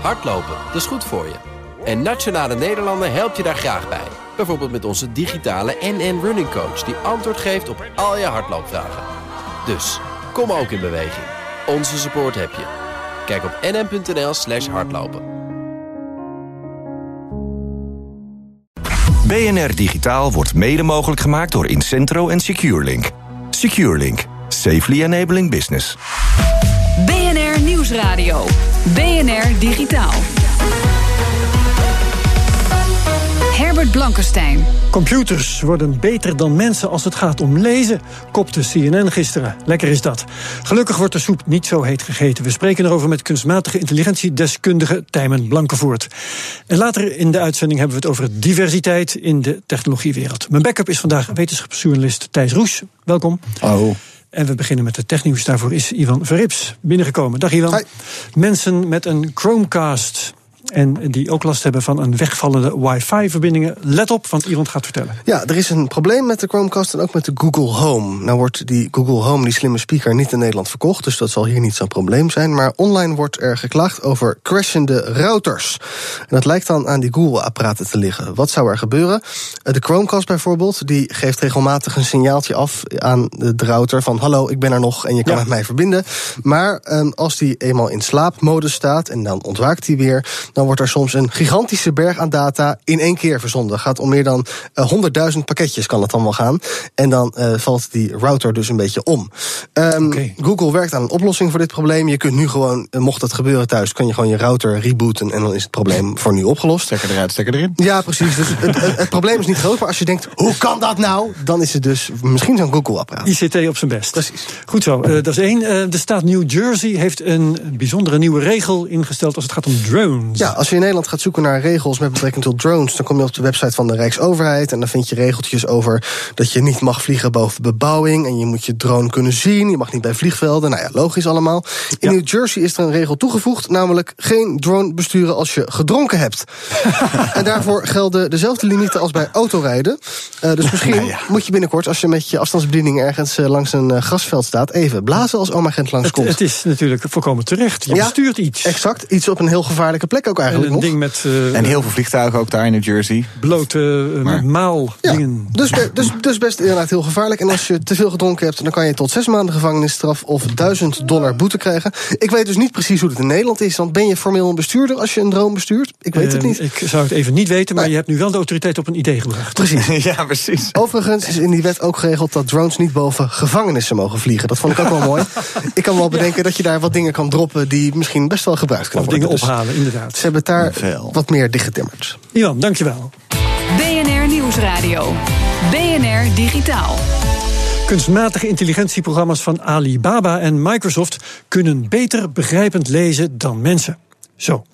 Hardlopen, dat is goed voor je. En Nationale Nederlanden helpt je daar graag bij. Bijvoorbeeld met onze digitale NN Running Coach... die antwoord geeft op al je hardloopvragen. Dus, kom ook in beweging. Onze support heb je. Kijk op nn.nl slash hardlopen. BNR Digitaal wordt mede mogelijk gemaakt door Incentro en SecureLink. SecureLink. Safely enabling business. BNR Nieuwsradio. BNR Digitaal. Herbert Blankenstein. Computers worden beter dan mensen als het gaat om lezen, kopte CNN gisteren. Lekker is dat. Gelukkig wordt de soep niet zo heet gegeten. We spreken erover met kunstmatige intelligentiedeskundige Tijmen Blankenvoort. En later in de uitzending hebben we het over diversiteit in de technologiewereld. Mijn backup is vandaag wetenschapsjournalist Thijs Roes. Welkom. Oh. En we beginnen met de technieuws. Daarvoor is Ivan Verrips binnengekomen. Dag Ivan. Mensen met een Chromecast en die ook last hebben van een wegvallende wifi-verbindingen. Let op, want iemand gaat vertellen. Ja, er is een probleem met de Chromecast en ook met de Google Home. Nou wordt die Google Home, die slimme speaker, niet in Nederland verkocht... dus dat zal hier niet zo'n probleem zijn. Maar online wordt er geklaagd over crashende routers. En dat lijkt dan aan die Google-apparaten te liggen. Wat zou er gebeuren? Eh, de Chromecast bijvoorbeeld, die geeft regelmatig een signaaltje af... aan de router van hallo, ik ben er nog en je kan Ja. met mij verbinden. Maar ehm, als die eenmaal in slaapmodus staat en dan ontwaakt hij weer... dan wordt er soms een gigantische berg aan data in één keer verzonden. Gaat om meer dan eh, 100.000 pakketjes kan het dan wel gaan. En dan eh, valt die router dus een beetje om. Ehm. Google werkt aan een oplossing voor dit probleem. Je kunt nu gewoon, eh, mocht dat gebeuren thuis... kun je gewoon je router rebooten en dan is het probleem voor nu opgelost. Stekker eruit, stekker erin. Ja, precies. Dus het, het, het probleem is niet groot, maar als je denkt... hoe kan dat nou? Dan is het dus misschien zo'n Google-apparaat. ICT op zijn best. Precies. Goed zo, eh, dat is één. Eh, de staat New Jersey heeft een bijzondere nieuwe regel ingesteld als het gaat om drones. Ja, als je in Nederland gaat zoeken naar regels met betrekking tot drones, dan kom je op de website van de Rijksoverheid en dan vind je regeltjes over dat je niet mag vliegen boven bebouwing en je moet je drone kunnen zien, je mag niet bij vliegvelden. Nou ja, logisch allemaal. In Ja. New Jersey is er een regel toegevoegd, namelijk geen drone besturen als je gedronken hebt. en daarvoor gelden dezelfde limieten als bij autorijden. Eh, dus misschien moet je binnenkort, als je met je afstandsbediening ergens eh, langs een eh, grasveld staat, even blazen als oma Gent het, langskomt. het is natuurlijk volkomen terecht. Je Ja, bestuurt iets. Exact, iets op een heel gevaarlijke plek ook En eigenlijk een nog. ding met eh, En heel veel vliegtuigen ook daar in New Jersey. blote uh, Maar- maal Ja, dingen. dus, dus, dus best inderdaad heel gevaarlijk. En als je te veel gedronken hebt, dan kan je tot zes maanden gevangenisstraf of 1000 dollar boete krijgen. Ik weet dus niet precies hoe het in Nederland is. Want ben je formeel een bestuurder als je een drone bestuurt? Ik weet het Eh, niet. Ik zou het even niet weten, maar Nee. je hebt nu wel de autoriteit op een idee gebracht. Precies. ja, precies. Overigens is in die wet ook geregeld dat drones niet boven gevangenissen mogen vliegen. Dat vond ik ook wel mooi. Ik kan wel bedenken dat je daar wat dingen kan droppen die misschien best wel gebruikt Of kunnen dingen worden. Dus ophalen, inderdaad. Hebben het daar Veel. wat meer dichtgetimmerd. Ivan, dankjewel. BNR Nieuwsradio. BNR Digitaal. Kunstmatige intelligentieprogramma's van Alibaba en Microsoft kunnen beter begrijpend lezen dan mensen. Zo.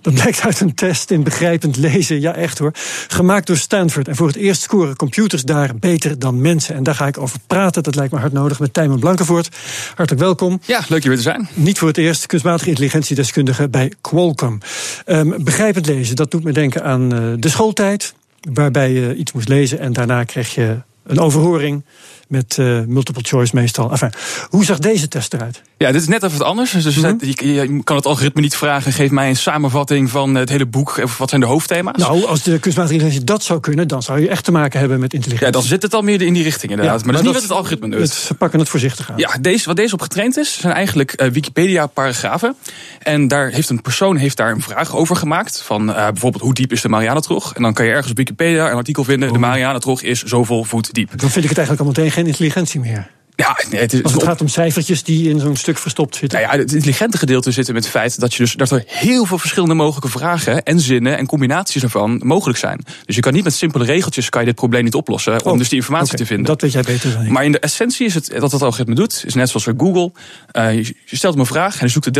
Dat blijkt uit een test in begrijpend lezen. Ja, echt hoor. Gemaakt door Stanford. En voor het eerst scoren computers daar beter dan mensen. En daar ga ik over praten. Dat lijkt me hard nodig met Tijmen Blankenvoort. Hartelijk welkom. Ja, leuk je weer te zijn. Niet voor het eerst kunstmatige intelligentiedeskundige bij Qualcomm. Ehm, begrijpend lezen, dat doet me denken aan eh, de schooltijd. Waarbij je iets moest lezen en daarna kreeg je een overhoring. Met eh, multiple choice meestal. Enfin, hoe zag deze test eruit? Ja, dit is net even wat anders. Dus Mhm. je, je kan het algoritme niet vragen. Geef mij een samenvatting van het hele boek. Of wat zijn de hoofdthema's? Nou, als de kunstmatige intelligentie dat zou kunnen, dan zou je echt te maken hebben met intelligentie. ja, dan zit het al meer in die richting inderdaad. Ja, maar, dat is niet wat het algoritme doet. het- Ze pakken het voorzichtig aan. Ja, deze, wat deze op getraind is, zijn eigenlijk eh, Wikipedia-paragrafen. En daar heeft een persoon heeft daar een vraag over gemaakt. Van eh, bijvoorbeeld, hoe diep is de Marianentrog? En dan kan je ergens op Wikipedia een artikel vinden. Oh. De Marianentrog is zoveel voet diep. Dan vind ik het eigenlijk al meteen geen intelligentie meer. Ja, nee, het is Als het gaat om cijfertjes die in zo'n stuk verstopt zitten. Nou ja, het intelligente gedeelte zit in het feit dat, je dus, dat er heel veel verschillende mogelijke vragen en zinnen en combinaties ervan mogelijk zijn. Dus je kan niet met simpele regeltjes kan je dit probleem niet oplossen om Oh, dus die informatie te vinden. Dat weet jij beter dan ik. Maar in de essentie is het dat het algoritme doet, is net zoals bij Google. Eh, je, stelt hem een vraag en hij zoekt het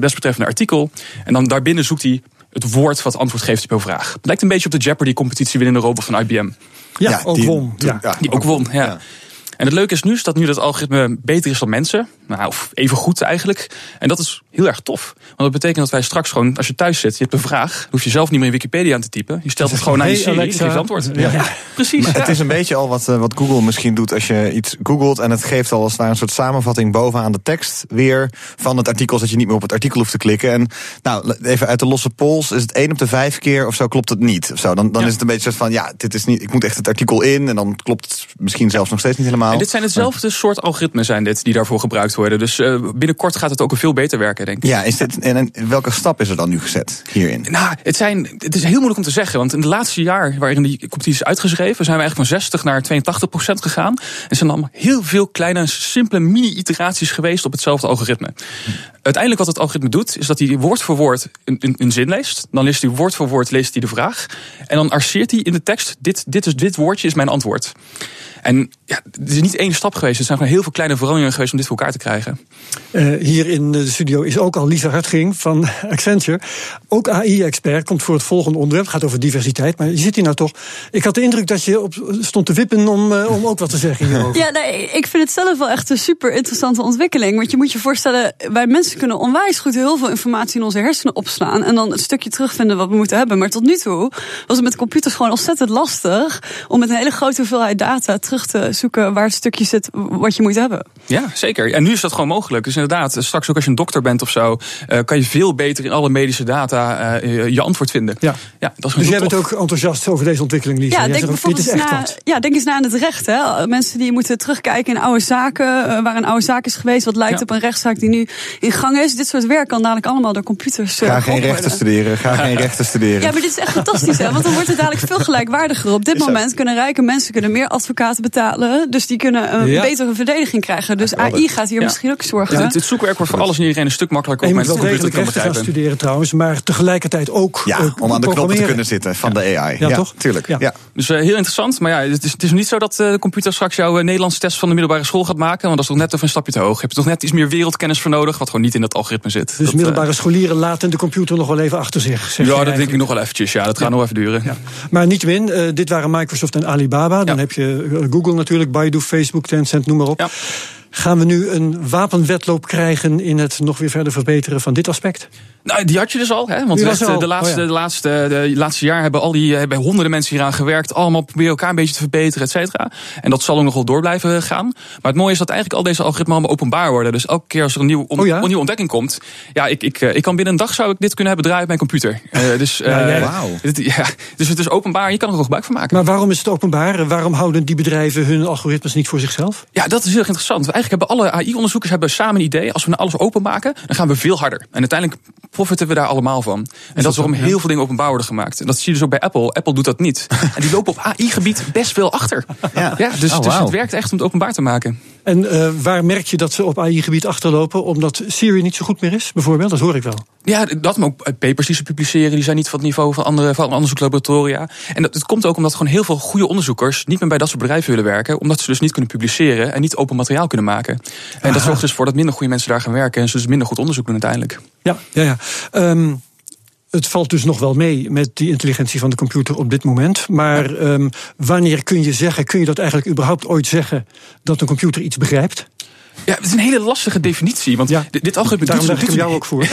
desbetreffende artikel. En dan daarbinnen zoekt hij het woord wat antwoord geeft op jouw vraag. Het lijkt een beetje op de Jeopardy-competitie winnende robot van IBM. ja, ook die- won. toen- Ja. Die ook won, ja. En het leuke is nu is dat nu dat algoritme beter is dan mensen. Nou, of even goed eigenlijk. En dat is heel erg tof. Want dat betekent dat wij straks gewoon, als je thuis zit, je hebt een vraag, hoef je zelf niet meer in Wikipedia aan te typen. Je stelt het gewoon aan je en geeft antwoord. Ja. precies. Maar het is een beetje al wat, eh, wat Google misschien doet als je iets googelt en het geeft al als het ware een soort samenvatting bovenaan de tekst weer van het artikel, zodat je niet meer op het artikel hoeft te klikken. En nou, even uit de losse pols, is het één op de vijf keer of zo klopt het niet. Of zo. Dan, dan Ja. is het een beetje soort van, ja, dit is niet, ik moet echt het artikel in en dan klopt het misschien zelfs nog steeds niet helemaal. En dit zijn hetzelfde soort algoritmen zijn dit, die daarvoor gebruikt worden. Dus eh, binnenkort gaat het ook veel beter werken, denk ik. Ja, is dit, en, welke stap is er dan nu gezet hierin? Nou, het, zijn, het is heel moeilijk om te zeggen. Want in het laatste jaar waarin die competitie is uitgeschreven... zijn we eigenlijk van 60 naar 82 procent gegaan. En zijn allemaal heel veel kleine, simpele mini-iteraties geweest... op hetzelfde algoritme. Uiteindelijk wat het algoritme doet... is dat hij woord voor woord een, een, een zin leest. Dan leest hij woord voor woord leest hij de vraag. En dan arceert hij in de tekst... dit, dit, is, dit woordje is mijn antwoord. En ja, het is niet één stap geweest. Er zijn gewoon heel veel kleine veranderingen geweest... om dit voor elkaar te krijgen. Eh, hier in de studio is ook al Lisa Hartging van Accenture. Ook AI-expert, komt voor het volgende onderwerp. Het gaat over diversiteit, maar je zit hier nou toch... Ik had de indruk dat je op, stond te wippen om, eh, om ook wat te zeggen hierover. Ja, nee, ik vind het zelf wel echt een super interessante ontwikkeling. Want je moet je voorstellen, wij mensen kunnen onwijs goed heel veel informatie in onze hersenen opslaan. En dan het stukje terugvinden wat we moeten hebben. Maar tot nu toe was het met computers gewoon ontzettend lastig om met een hele grote hoeveelheid data terug te zoeken waar het stukje zit wat je moet hebben. Ja, zeker. En nu is dat gewoon mogelijk. Dus inderdaad, straks ook als je een dokter bent of zo, eh, kan je veel beter in alle medische data eh, je antwoord vinden. Ja. ja dat is Dus jij bent ook enthousiast over deze ontwikkeling, Lisa. Ja, Jij denk zegt ook, bijvoorbeeld dit is eens echt na, wat. ja, denk eens na aan het recht. Hè. Mensen die moeten terugkijken in oude zaken, eh, waar een oude zaak is geweest, wat lijkt Ja. op een rechtszaak die nu in gang is. Dit soort werk kan dadelijk allemaal door computers. eh, Ga geen rechten studeren, ga geen rechten studeren. Ja, maar dit is echt fantastisch, hè? Want dan wordt het dadelijk veel gelijkwaardiger. Op dit Is zo. moment kunnen rijke mensen kunnen meer advocaten betalen. Dus die kunnen een Ja. betere verdediging krijgen. Dus AI gaat hier Ja. misschien ook zorgen. Ja, het, het zoekwerk wordt voor alles en iedereen een stuk makkelijker op je moet wel degelijk rechten gaan studeren trouwens, maar tegelijkertijd ook Ja, eh, om aan de knoppen te kunnen zitten van de AI. Ja, toch? Tuurlijk. Ja. Ja. Dus eh, heel interessant. Maar ja, het is, het is niet zo dat eh, de computer straks jouw uh, Nederlandse test van de middelbare school gaat maken. Want dat is toch net even een stapje te hoog. Je hebt toch net iets meer wereldkennis voor nodig, wat gewoon niet in dat algoritme zit. Dus Dat, middelbare scholieren laten de computer nog wel even achter zich. ja, dat denk ik nog wel eventjes. Ja, dat gaat nog even duren. Ja. Maar niettemin, eh dit waren Microsoft en Alibaba. Dan Ja. heb je Google natuurlijk, Baidu, Facebook, Tencent, noem maar op. Gaan we nu een wapenwedloop krijgen in het nog weer verder verbeteren van dit aspect? Nou, die had je dus al, hè? Want Die de, was al. de, laatste, Oh ja. de, laatste, de laatste jaar hebben al die hebben honderden mensen hieraan gewerkt. Allemaal proberen elkaar een beetje te verbeteren, et cetera. En dat zal ook nog wel door blijven gaan. Maar het mooie is dat eigenlijk al deze algoritmen allemaal openbaar worden. Dus elke keer als er een, nieuw, om- Oh ja? een nieuwe ontdekking komt. Ja, ik, ik, eh, ik kan binnen een dag zou ik dit kunnen hebben draaien op mijn computer. Eh, dus, Ja, eh, dit- ja, dus het is openbaar. Je kan er ook gebruik van maken. Maar waarom is het openbaar? Waarom houden die bedrijven hun algoritmes niet voor zichzelf? Ja, dat is heel erg interessant. Eigenlijk hebben alle AI-onderzoekers hebben samen een idee. Als we nou alles openmaken, dan gaan we veel harder. En uiteindelijk profiten we daar allemaal van. En dat is waarom heel veel dingen openbaar worden gemaakt. En dat zie je dus ook bij Apple. Apple doet dat niet. En die lopen op AI-gebied best veel achter. Ja. dus, Oh, dus het werkt echt om het openbaar te maken. En eh, waar merk je dat ze op AI-gebied achterlopen? Omdat Siri niet zo goed meer is, bijvoorbeeld? Dat hoor ik wel. Ja, dat, maar ook papers die ze publiceren, die zijn niet van het niveau van andere, van onderzoekslaboratoria. En dat, het komt ook omdat gewoon heel veel goede onderzoekers niet meer bij dat soort bedrijven willen werken, omdat ze dus niet kunnen publiceren en niet open materiaal kunnen maken. En dat zorgt dus voor dat minder goede mensen daar gaan werken en ze dus minder goed onderzoek doen uiteindelijk. Ja, ja, ja. Ehm, het valt dus nog wel mee met die intelligentie van de computer op dit moment. Maar ehm, wanneer kun je zeggen, kun je dat eigenlijk überhaupt ooit zeggen dat een computer iets begrijpt? Ja, het is een hele lastige definitie. Want Ja, dit, algoritme Daarom doet, leg ik jou ook voor.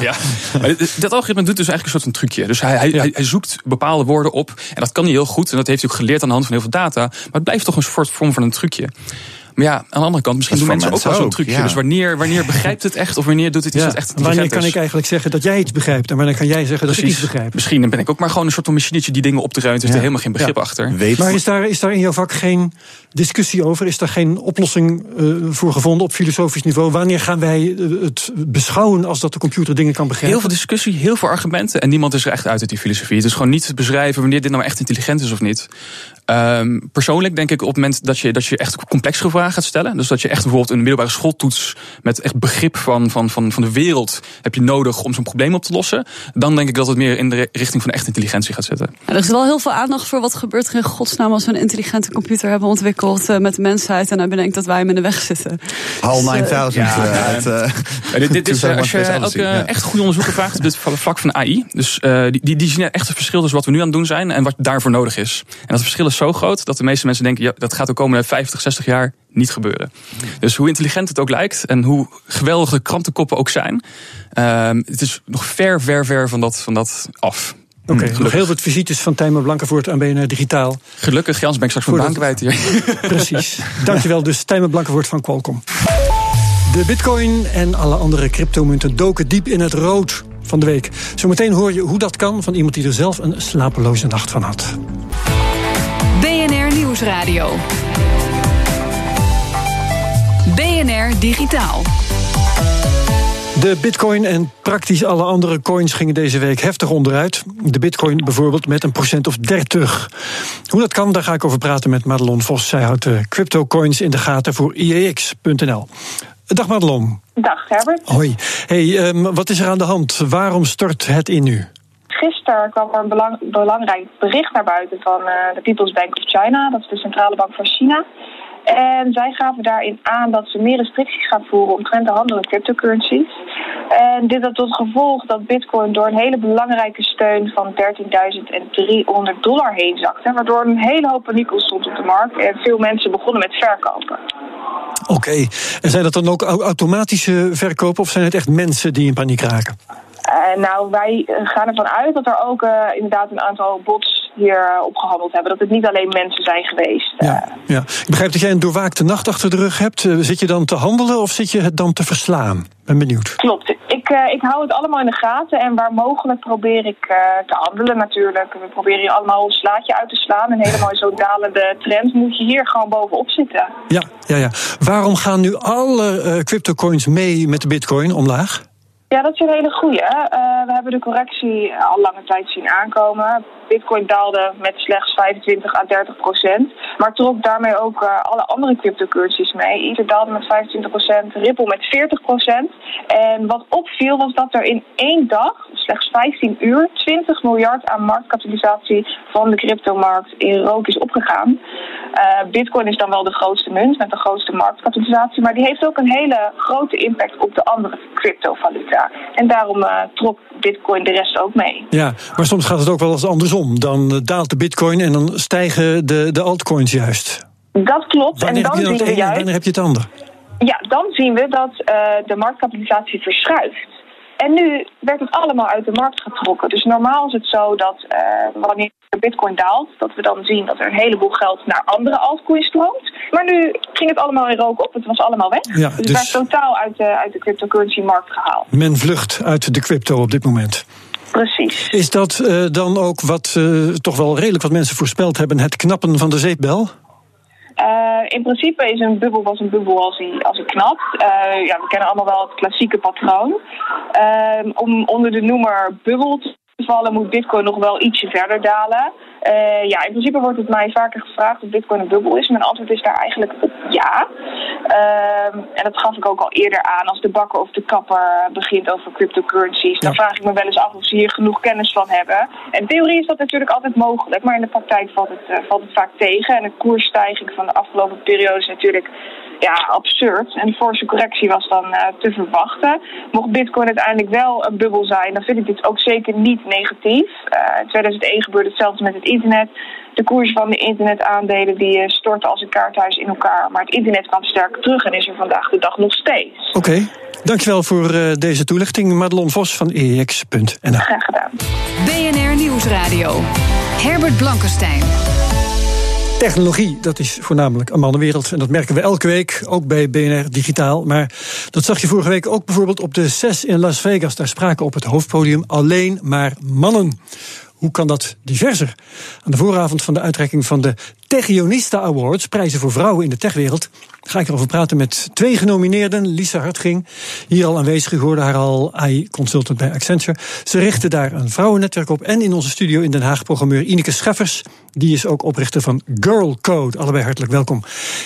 ja. Maar dit, dit algoritme doet dus eigenlijk een soort van trucje. Dus hij, hij, Ja. hij, hij zoekt bepaalde woorden op. En dat kan hij heel goed. En dat heeft hij ook geleerd aan de hand van heel veel data. Maar het blijft toch een soort vorm van een trucje. Maar ja, aan de andere kant, misschien Dat doen mensen ook wel zo'n trucje. ja. Dus wanneer, wanneer begrijpt het echt? Of wanneer doet het iets Ja. wat echt Wanneer kan is? ik eigenlijk zeggen dat jij iets begrijpt? En wanneer kan jij zeggen dat ik iets begrijp? Misschien ben ik ook maar gewoon een soort van machinetje die dingen op te ruimen. Er is Ja. er helemaal geen begrip Ja. achter. Weet Maar is daar, is daar in jouw vak geen discussie over? Is daar geen oplossing eh, voor gevonden op filosofisch niveau? Wanneer gaan wij eh, het beschouwen als dat de computer dingen kan begrijpen? Heel veel discussie, heel veel argumenten. En niemand is er echt uit uit die filosofie. Het is gewoon niet te beschrijven wanneer dit nou echt intelligent is of niet. Ehm, persoonlijk denk ik op het moment dat je, dat je echt complexere vragen gaat stellen. Dus dat je echt bijvoorbeeld een middelbare schooltoets met echt begrip van, van, van, van de wereld heb je nodig om zo'n probleem op te lossen. Dan denk ik dat het meer in de ri- richting van echt intelligentie gaat zitten. Ja, er is wel heel veel aandacht voor wat gebeurt er in godsnaam als we een intelligente computer hebben ontwikkeld eh, met de mensheid. En dan bedenkt dat wij hem in de weg zitten. HAL Dus, eh, 9000 ja, eh, ja. uit... eh, dit, dit is, 2001 als je Odyssey, ja. echt goede onderzoeker vraagt op dit vlak van AI. Dus eh, die, die, die zien echt het verschil tussen wat we nu aan het doen zijn en wat daarvoor nodig is. En dat verschil is zo groot dat de meeste mensen denken: ja, dat gaat de komende 50, 60 jaar niet gebeuren. Dus hoe intelligent het ook lijkt en hoe geweldige krantenkoppen ook zijn, ehm, het is nog ver, ver, ver van dat, van dat af. Oké, nog gelukkig. heel wat visites van Tijmen Blankenvoort aan BNR Digitaal. Gelukkig, Jans, ben ik straks mijn baan Voordat- kwijt hier. Precies. Dankjewel dus, Tijmen Blankenvoort van Qualcomm. De bitcoin en alle andere cryptomunten doken diep in het rood van de week. Zometeen hoor je hoe dat kan van iemand die er zelf een slapeloze nacht van had. Nieuwsradio. BNR Digitaal. De bitcoin en praktisch alle andere coins gingen deze week heftig onderuit. De bitcoin bijvoorbeeld met een procent of 30. Hoe dat kan, daar ga ik over praten met Madelon Vos. Zij houdt de cryptocoins in de gaten voor IEX.nl. Dag Madelon. Dag Herbert. Hoi. Hey, ehm, wat is er aan de hand? Waarom stort het in nu? Gisteren kwam er een belang- belangrijk bericht naar buiten van eh, de People's Bank of China. Dat is de centrale bank van China. En zij gaven daarin aan dat ze meer restricties gaan voeren omtrent de handel in cryptocurrencies. En dit had tot gevolg dat bitcoin door een hele belangrijke steun van 13.300 dollar heen zakte. Waardoor een hele hoop paniek ontstond op de markt en veel mensen begonnen met verkopen. Oké. En zijn dat dan ook au- automatische verkopen of zijn het echt mensen die in paniek raken? Eh, nou, wij eh, gaan ervan uit dat er ook eh, inderdaad een aantal bots hier eh, opgehandeld hebben. Dat het niet alleen mensen zijn geweest. Ja, ja. Ik begrijp dat jij een doorwaakte nacht achter de rug hebt. Zit je dan te handelen of zit je het dan te verslaan? Ben benieuwd. Klopt. Ik, ik hou het allemaal in de gaten en waar mogelijk probeer ik te handelen natuurlijk. We proberen hier allemaal een slaatje uit te slaan. En helemaal in zo'n dalende trend moet je hier gewoon bovenop zitten. Ja, ja, ja. Waarom gaan nu alle eh, cryptocoins mee met de bitcoin omlaag? Ja, dat is een hele goeie. Eh, we hebben de correctie al lange tijd zien aankomen. Bitcoin daalde met slechts 25 à 30 procent. Maar trok daarmee ook eh, alle andere cryptocurrencies mee. Ether daalde met 25 procent, Ripple met 40 procent. En wat opviel was dat er in één dag, slechts 15 uur, 20 miljard aan marktkapitalisatie van de cryptomarkt in rook is opgegaan. Eh, Bitcoin is dan wel de grootste munt met de grootste marktkapitalisatie. Maar die heeft ook een hele grote impact op de andere cryptovaluta. En daarom eh, trok Bitcoin de rest ook mee. Ja, maar soms gaat het ook wel eens andersom. Dan eh, daalt de bitcoin en dan stijgen de, de altcoins juist. Dat klopt. Wanneer en heb dan je dan het ene en wanneer heb je het ander? Ja, dan zien we dat de marktkapitalisatie verschuift. En nu werd het allemaal uit de markt getrokken. Dus normaal is het zo dat eh, wanneer de bitcoin daalt, dat we dan zien dat er een heleboel geld naar andere altcoins stroomt. Maar nu ging het allemaal in rook op, het was allemaal weg. Ja, dus het dus- werd totaal uit de, uit de cryptocurrency markt gehaald. Men vlucht uit de crypto op dit moment. Precies. Is dat eh, dan ook wat eh, toch wel redelijk wat mensen voorspeld hebben, het knappen van de zeepbel? Eh, in principe is een bubbel was een bubbel als hij, als hij knapt. Eh, ja, we kennen allemaal wel het klassieke patroon. Eh, om onder de noemer bubbel vallen moet bitcoin nog wel ietsje verder dalen. Eh, ja, in principe wordt het mij vaker gevraagd of bitcoin een bubbel is. Mijn antwoord is daar eigenlijk op ja. Ehm, en dat gaf ik ook al eerder aan als de bakker of de kapper begint over cryptocurrencies. Dan Ja. vraag ik me wel eens af of ze hier genoeg kennis van hebben. En in theorie is dat natuurlijk altijd mogelijk, maar in de praktijk valt het, eh, valt het vaak tegen. En de koersstijging van de afgelopen periode is natuurlijk ja, absurd. En de forse correctie was dan eh, te verwachten. Mocht Bitcoin uiteindelijk wel een bubbel zijn, dan vind ik dit ook zeker niet negatief. Eh, in 2001 gebeurde hetzelfde met het internet. De koers van de internetaandelen die eh, stortten als een kaarthuis in elkaar. Maar het internet kwam sterk terug en is er vandaag de dag nog steeds. Oké, dankjewel voor eh, deze toelichting. Madelon Vos van EX.nl. Graag gedaan. BNR Nieuwsradio. Herbert Blankenstein. Technologie, dat is voornamelijk een mannenwereld. En dat merken we elke week, ook bij BNR Digitaal. Maar dat zag je vorige week ook bijvoorbeeld op de CES in Las Vegas. Daar spraken op het hoofdpodium alleen maar mannen. Hoe kan dat diverser? Aan de vooravond van de uitreiking van de Techionista Awards, prijzen voor vrouwen in de techwereld, ga ik erover praten met twee genomineerden. Lisa Hartging, hier al aanwezig, u hoorde haar al, AI-consultant bij Accenture. Ze richten daar een vrouwennetwerk op. En in onze studio in Den Haag programmeur Ineke Scheffers, die is ook oprichter van Girl Code. Allebei hartelijk welkom.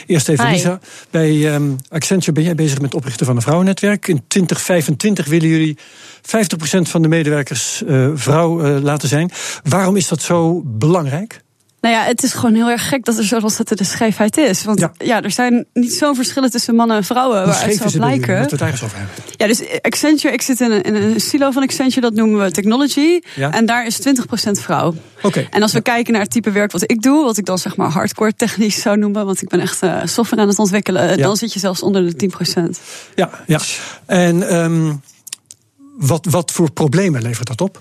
Eerst even Hi. Lisa, bij ehm, Accenture ben jij bezig met het oprichten van een vrouwennetwerk. In 2025 willen jullie 50% van de medewerkers eh, vrouw eh, laten zijn. Waarom is dat zo belangrijk? Nou ja, het is gewoon heel erg gek dat er zo'n ontzettende scheefheid is. Want ja, er zijn niet zo'n verschillen tussen mannen en vrouwen Hoe waaruit scheef het is zou blijken. Laten we het eens over hebben. Ja, dus Accenture, ik zit in een, in een silo van Accenture, dat noemen we technology. Ja. En daar is 20% vrouw. Oké. En als we kijken naar het type werk wat ik doe, wat ik dan zeg maar hardcore technisch zou noemen, want ik ben echt eh, software aan het ontwikkelen, dan zit je zelfs onder de 10%. Ja, ja. En ehm, wat, wat voor problemen levert dat op?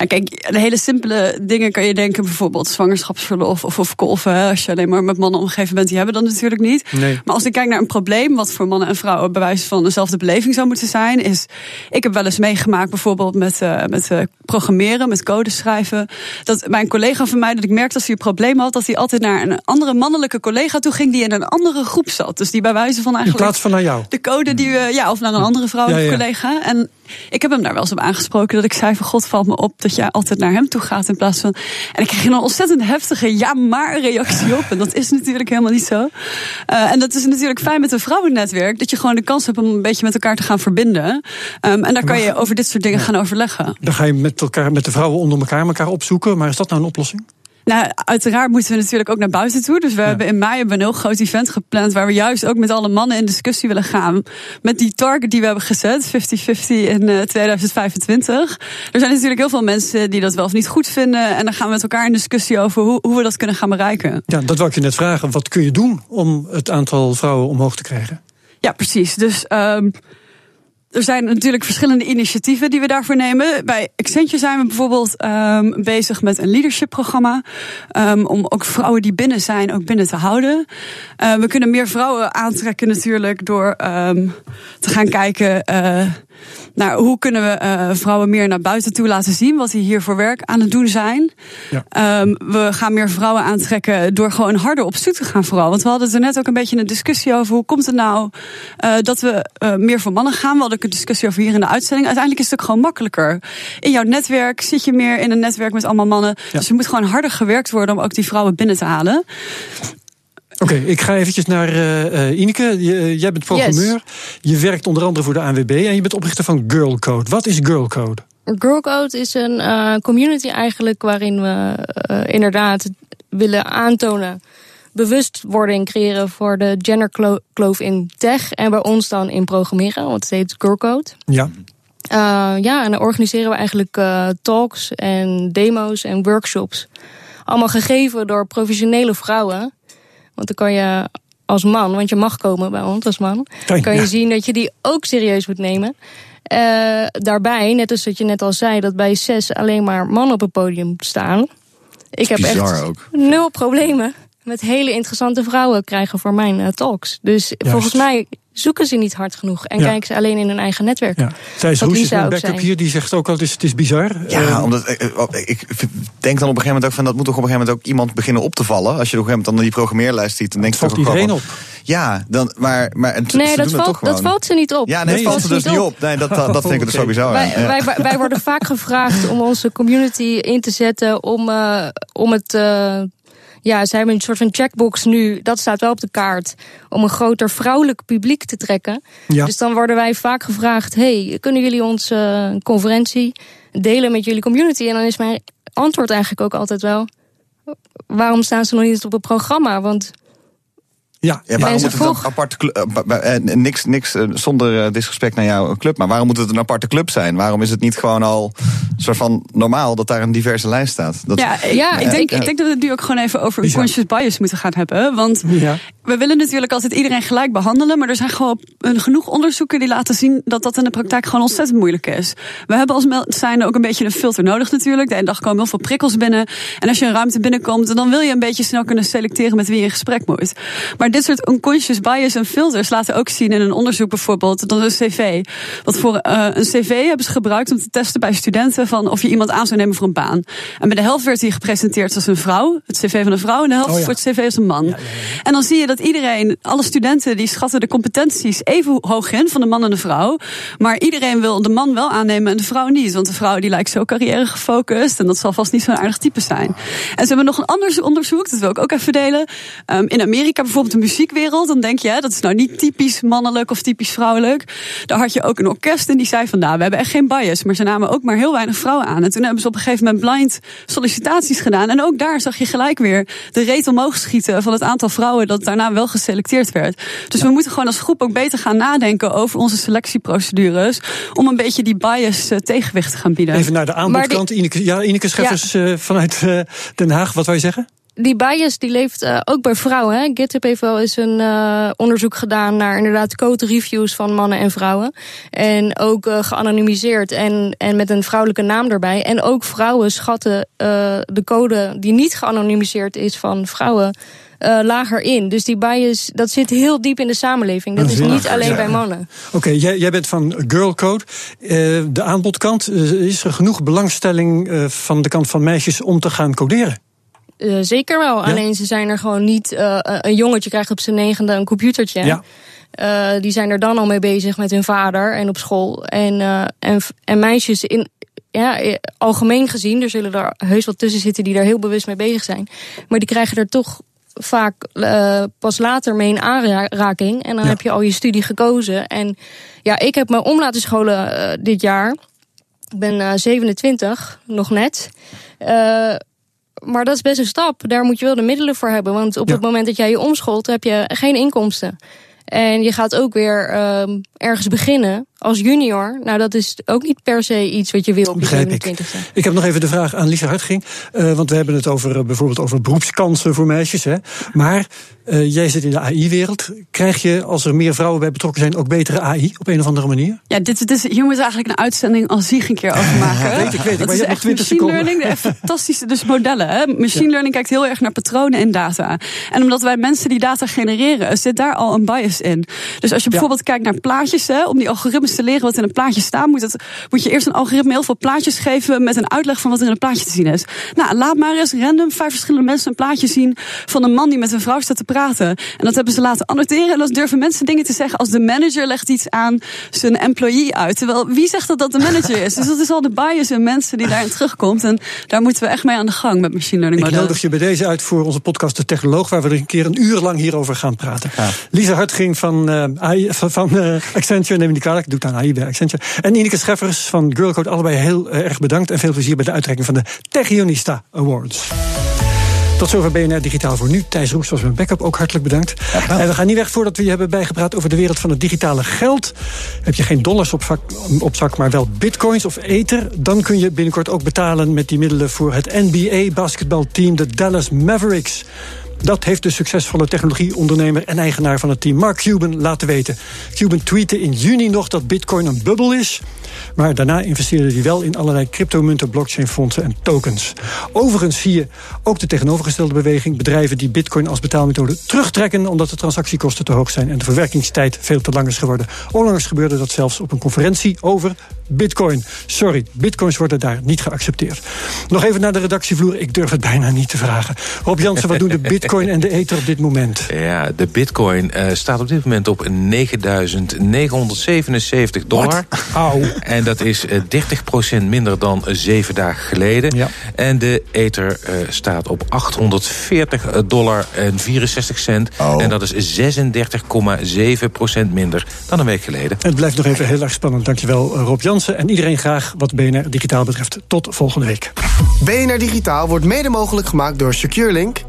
En kijk, de hele simpele dingen kan je denken, bijvoorbeeld zwangerschapsverlof of, of kolven. hè. Als je alleen maar met mannen omgeven bent, die hebben dat natuurlijk niet. Nee. Maar als ik kijk naar een probleem, wat voor mannen en vrouwen bij wijze van dezelfde beleving zou moeten zijn, is. Ik heb wel eens meegemaakt, bijvoorbeeld met, eh, met eh, programmeren, met code schrijven. Dat mijn collega van mij, dat ik merkte als hij een probleem had, dat hij altijd naar een andere mannelijke collega toe ging die in een andere groep zat. Dus die bij wijze van In eigenlijk. plaats van naar jou. De code die we, ja, of naar een andere vrouwelijke Ja, ja. collega. En ik heb hem daar wel eens op aangesproken dat ik zei van God valt me op dat jij altijd naar hem toe gaat in plaats van. En ik kreeg een ontzettend heftige ja maar reactie op. En dat is natuurlijk helemaal niet zo. Eh, en dat is natuurlijk fijn met een vrouwennetwerk dat je gewoon de kans hebt om een beetje met elkaar te gaan verbinden. Ehm, en daar kan je over dit soort dingen gaan overleggen. Dan ga je met, elkaar, met de vrouwen onder elkaar elkaar opzoeken. Maar is dat nou een oplossing? Nou, uiteraard moeten we natuurlijk ook naar buiten toe. Dus we hebben in mei hebben we een heel groot event gepland. Waar we juist ook met alle mannen in discussie willen gaan. Met die target die we hebben gezet, 50-50 in eh, 2025. Er zijn natuurlijk heel veel mensen die dat wel of niet goed vinden. En dan gaan we met elkaar in discussie over hoe, hoe we dat kunnen gaan bereiken. Ja, dat wou ik je net vragen. Wat kun je doen om het aantal vrouwen omhoog te krijgen? Ja, precies. Dus ehm, er zijn natuurlijk verschillende initiatieven die we daarvoor nemen. Bij Accenture zijn we bijvoorbeeld ehm, bezig met een leadership-programma. ehm, om ook vrouwen die binnen zijn, ook binnen te houden. Eh, we kunnen meer vrouwen aantrekken natuurlijk door ehm, te gaan kijken... eh, naar hoe kunnen we eh, vrouwen meer naar buiten toe laten zien wat die hier voor werk aan het doen zijn. Ja. Ehm, we gaan meer vrouwen aantrekken door gewoon harder op zoek te gaan vooral. Want we hadden het er net ook een beetje een discussie over. Hoe komt het nou eh, dat we eh, meer voor mannen gaan? We hadden ook een discussie over hier in de uitzending. Uiteindelijk is het ook gewoon makkelijker. In jouw netwerk zit je meer in een netwerk met allemaal mannen. Dus er moet gewoon harder gewerkt worden om ook die vrouwen binnen te halen. Oké, ik ga eventjes naar eh, eh, Ineke. Je- jij bent programmeur. Je werkt onder andere voor de ANWB en je bent oprichter van Girl Code. Wat is Girl Code? Girl Code is een eh, community eigenlijk waarin we eh, inderdaad willen aantonen bewustwording creëren voor de genderkloof in tech en bij ons dan in programmeren, want het heet Girl Code. Ja. Uh, ja, en dan organiseren we eigenlijk uh, talks en demo's en workshops. Allemaal gegeven door professionele vrouwen. Want dan kan je als man, want je mag komen bij ons als man, Fijn, kan je ja. zien dat je die ook serieus moet nemen. Uh, daarbij, net als dat je net al zei, dat bij zes alleen maar mannen op het podium staan. Ik heb echt ook. nul problemen met hele interessante vrouwen krijgen voor mijn uh, talks. Dus volgens mij zoeken ze niet hard genoeg en Ja. kijken ze alleen in hun eigen netwerk. Ja. Thijs Roes is ook backup hier. Die zegt ook al, het is, het is bizar. Ja, Eh, omdat eh, eh, ik denk dan op een gegeven moment ook van dat moet toch op een gegeven moment ook iemand beginnen op te vallen. Als je op een gegeven moment dan die programmeerlijst ziet, dan denk je valt toch ook wel iedereen op. Ja, dan, maar, maar en ze Nee, dat het valt, toch dat valt ze niet op. Ja, nee, dat valt er dus niet op. Nee, dat, dat, dat vind ik dus sowieso. Wij, ja. wij, wij- wij worden vaak gevraagd om onze community in te zetten om, eh, om het. eh, ja, ze hebben een soort van checkbox nu. Dat staat wel op de kaart. Om een groter vrouwelijk publiek te trekken. Ja. Dus dan worden wij vaak gevraagd: hey, kunnen jullie ons eh, conferentie delen met jullie community? En dan is mijn antwoord eigenlijk ook altijd wel: waarom staan ze nog niet op het programma? Want ja, Ja, waarom moet het een aparte club? eh, eh, niks, niks eh, zonder eh, disrespect naar jouw club. Maar waarom moet het een aparte club zijn? Waarom is het niet gewoon al een soort van normaal dat daar een diverse lijst staat? Dat, Ja, ik, Ja, ik, denk, ik denk dat we het nu ook gewoon even over conscious bias moeten gaan hebben. Want Ja. we willen natuurlijk altijd iedereen gelijk behandelen. Maar er zijn gewoon een- genoeg onderzoeken die laten zien dat dat in de praktijk gewoon ontzettend moeilijk is. We hebben als zijn ook een beetje een filter nodig natuurlijk. De ene dag komen heel veel prikkels binnen. En als je een ruimte binnenkomt, dan wil je een beetje snel kunnen selecteren met wie je in gesprek moet. Maar dit soort unconscious bias en filters laten ook zien in een onderzoek bijvoorbeeld. Dat een cv. Wat voor eh, een cv hebben ze gebruikt om te testen bij studenten van of je iemand aan zou nemen voor een baan. En bij de helft werd hij gepresenteerd als een vrouw, het cv van een vrouw, en de helft Oh ja. voor het cv als een man. En dan zie je dat iedereen, alle studenten, die schatten de competenties even hoog in van de man en de vrouw. Maar iedereen wil de man wel aannemen en de vrouw niet. Want de vrouw die lijkt zo carrière gefocust en dat zal vast niet zo'n aardig type zijn. En ze hebben nog een ander onderzoek, dat wil ik ook even delen. Ehm, in Amerika bijvoorbeeld muziekwereld, dan denk je, hè, dat is nou niet typisch mannelijk of typisch vrouwelijk. Daar had je ook een orkest en die zei van, nou, we hebben echt geen bias. Maar ze namen ook maar heel weinig vrouwen aan. En toen hebben ze op een gegeven moment blind sollicitaties gedaan. En ook daar zag je gelijk weer de reet omhoog schieten van het aantal vrouwen dat daarna wel geselecteerd werd. Dus we moeten gewoon als groep ook beter gaan nadenken over onze selectieprocedures. Om een beetje die bias uh, tegenwicht te gaan bieden. Even naar de aanbodkant. Die... Ineke, ja, Ineke Scheffers ja. uh, vanuit uh, Den Haag. Wat wil je zeggen? Die bias die leeft uh, ook bij vrouwen. Hè. GitHub heeft wel eens een uh, onderzoek gedaan naar inderdaad code reviews van mannen en vrouwen. En ook uh, geanonimiseerd en, en met een vrouwelijke naam erbij. En ook vrouwen schatten de code die niet geanonimiseerd is van vrouwen. lager in. Dus die bias, dat zit heel diep in de samenleving. Dat, is niet alleen bij mannen. Oké, okay, jij, jij, bent van Girl Code. de aanbodkant, is er genoeg belangstelling van de kant van meisjes om te gaan coderen? Uh, zeker wel. Ja? Alleen ze zijn er gewoon niet. Uh, een jongetje krijgt op zijn negende een computertje. Ja. Uh, die zijn er dan al mee bezig met hun vader en op school. En, en, en meisjes in. Ja, algemeen gezien, er zullen er heus wat tussen zitten die daar heel bewust mee bezig zijn. Maar die krijgen er toch vaak pas later mee in aanraking. En dan ja. heb je al je studie gekozen. En ja, ik heb me om laten scholen dit jaar. Ik ben 27, nog net maar dat is best een stap. Daar moet je wel de middelen voor hebben. Want op ja. het moment dat jij je omscholt, heb je geen inkomsten. En je gaat ook weer um, ergens beginnen als junior. Nou, dat is ook niet per se iets wat je wil op je 27 ik. ik heb nog even de vraag aan Lisa Hartging. Uh, want we hebben het over uh, bijvoorbeeld over beroepskansen voor meisjes. Hè. Maar uh, jij zit in de AI-wereld. Krijg je, als er meer vrouwen bij betrokken zijn, ook betere AI op een of andere manier? Ja, dit, dit is, hier moeten we eigenlijk een uitzending als zich een keer over maken. Ja, weet ik, weet ik. Dat maar je is hebt nog 20 machine seconden. learning, de fantastische dus modellen. Hè. Machine ja. learning kijkt heel erg naar patronen in data. En omdat wij mensen die data genereren, zit daar al een bias in. Dus als je bijvoorbeeld kijkt naar plaatjes, hè, om die algoritmes te leren wat in een plaatje staat, moet, het, moet je eerst een algoritme heel veel plaatjes geven met een uitleg van wat er in een plaatje te zien is. Nou, laat maar eens random vijf verschillende mensen een plaatje zien van een man die met een vrouw staat te praten. En dat hebben ze laten annoteren. En dan durven mensen dingen te zeggen als de manager legt iets aan zijn employee uit. Terwijl wie zegt dat dat de manager is? Dus dat is al de bias in mensen die daarin terugkomt. En daar moeten we echt mee aan de gang met machine learning Ik modellen. nodig je bij deze uit voor onze podcast De Technoloog, waar we er een keer een uur lang hierover gaan praten. Ja. Lisa Hartging van, uh, AI, van, uh, Accenture, neem me niet kwalijk, ik doe het aan AI bij Accenture. En Ineke Scheffers van Girlcode, allebei heel uh, erg bedankt en veel plezier bij de uitreiking van de Techionista Awards. Tot zover BNR Digitaal voor nu. Thijs Roes was mijn backup, ook hartelijk bedankt. Ja, en we gaan niet weg voordat we je hebben bijgepraat over de wereld van het digitale geld. Heb je geen dollars op, vak, op zak, maar wel bitcoins of ether... dan kun je binnenkort ook betalen met die middelen voor het NBA-basketbalteam, de Dallas Mavericks. Dat heeft de succesvolle technologieondernemer en eigenaar van het team Mark Cuban laten weten. Cuban tweette in juni nog dat bitcoin een bubbel is. Maar daarna investeerde hij wel in allerlei cryptomunten, blockchainfondsen en tokens. Overigens zie je ook de tegenovergestelde beweging. Bedrijven die bitcoin als betaalmethode terugtrekken... omdat de transactiekosten te hoog zijn en de verwerkingstijd veel te lang is geworden. Onlangs gebeurde dat zelfs op een conferentie over bitcoin. Sorry, bitcoins worden daar niet geaccepteerd. Nog even naar de redactievloer. Ik durf het bijna niet te vragen. Rob Jansen, wat doen de bitcoin en de ether op dit moment? Ja, de bitcoin uh, staat op dit moment op 9.977 dollar. Auw. En dat is uh, 30% minder dan uh, zeven dagen geleden. Ja. En de ether uh, staat op 840 dollar en 64 cent. Oh. En dat is 36,7% minder dan een week geleden. Het blijft nog even heel erg spannend. Dankjewel Rob Jansen. En iedereen graag wat BNR Digitaal betreft. Tot volgende week. BNR Digitaal wordt mede mogelijk gemaakt door SecureLink